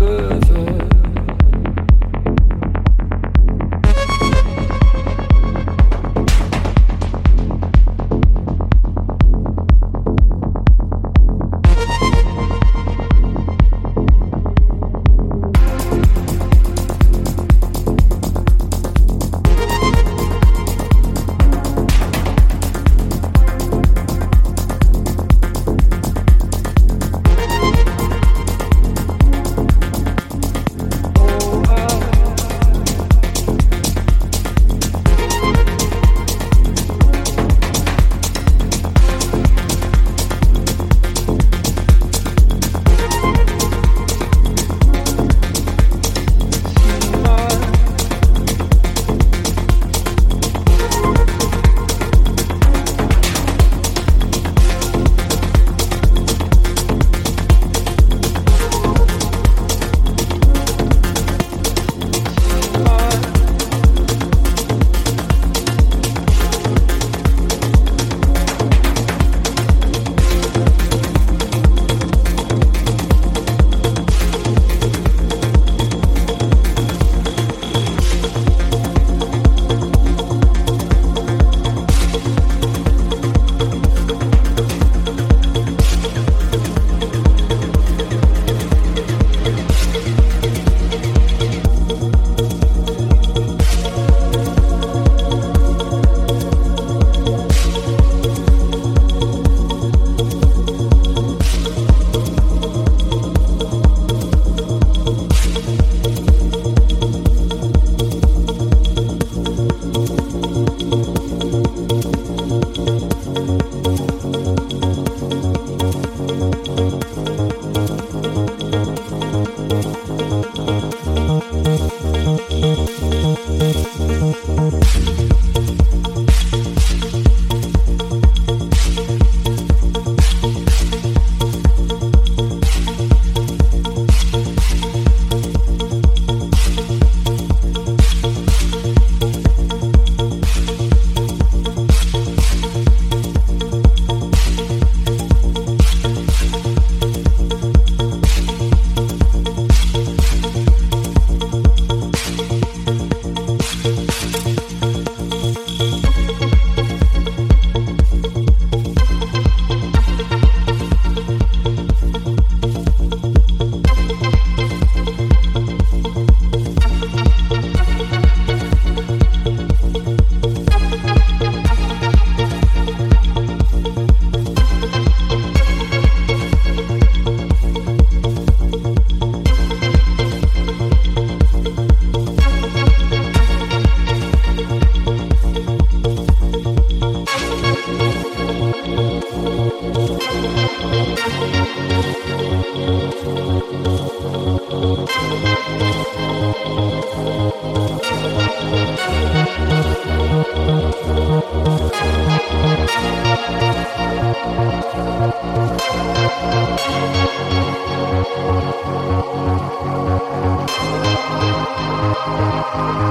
feu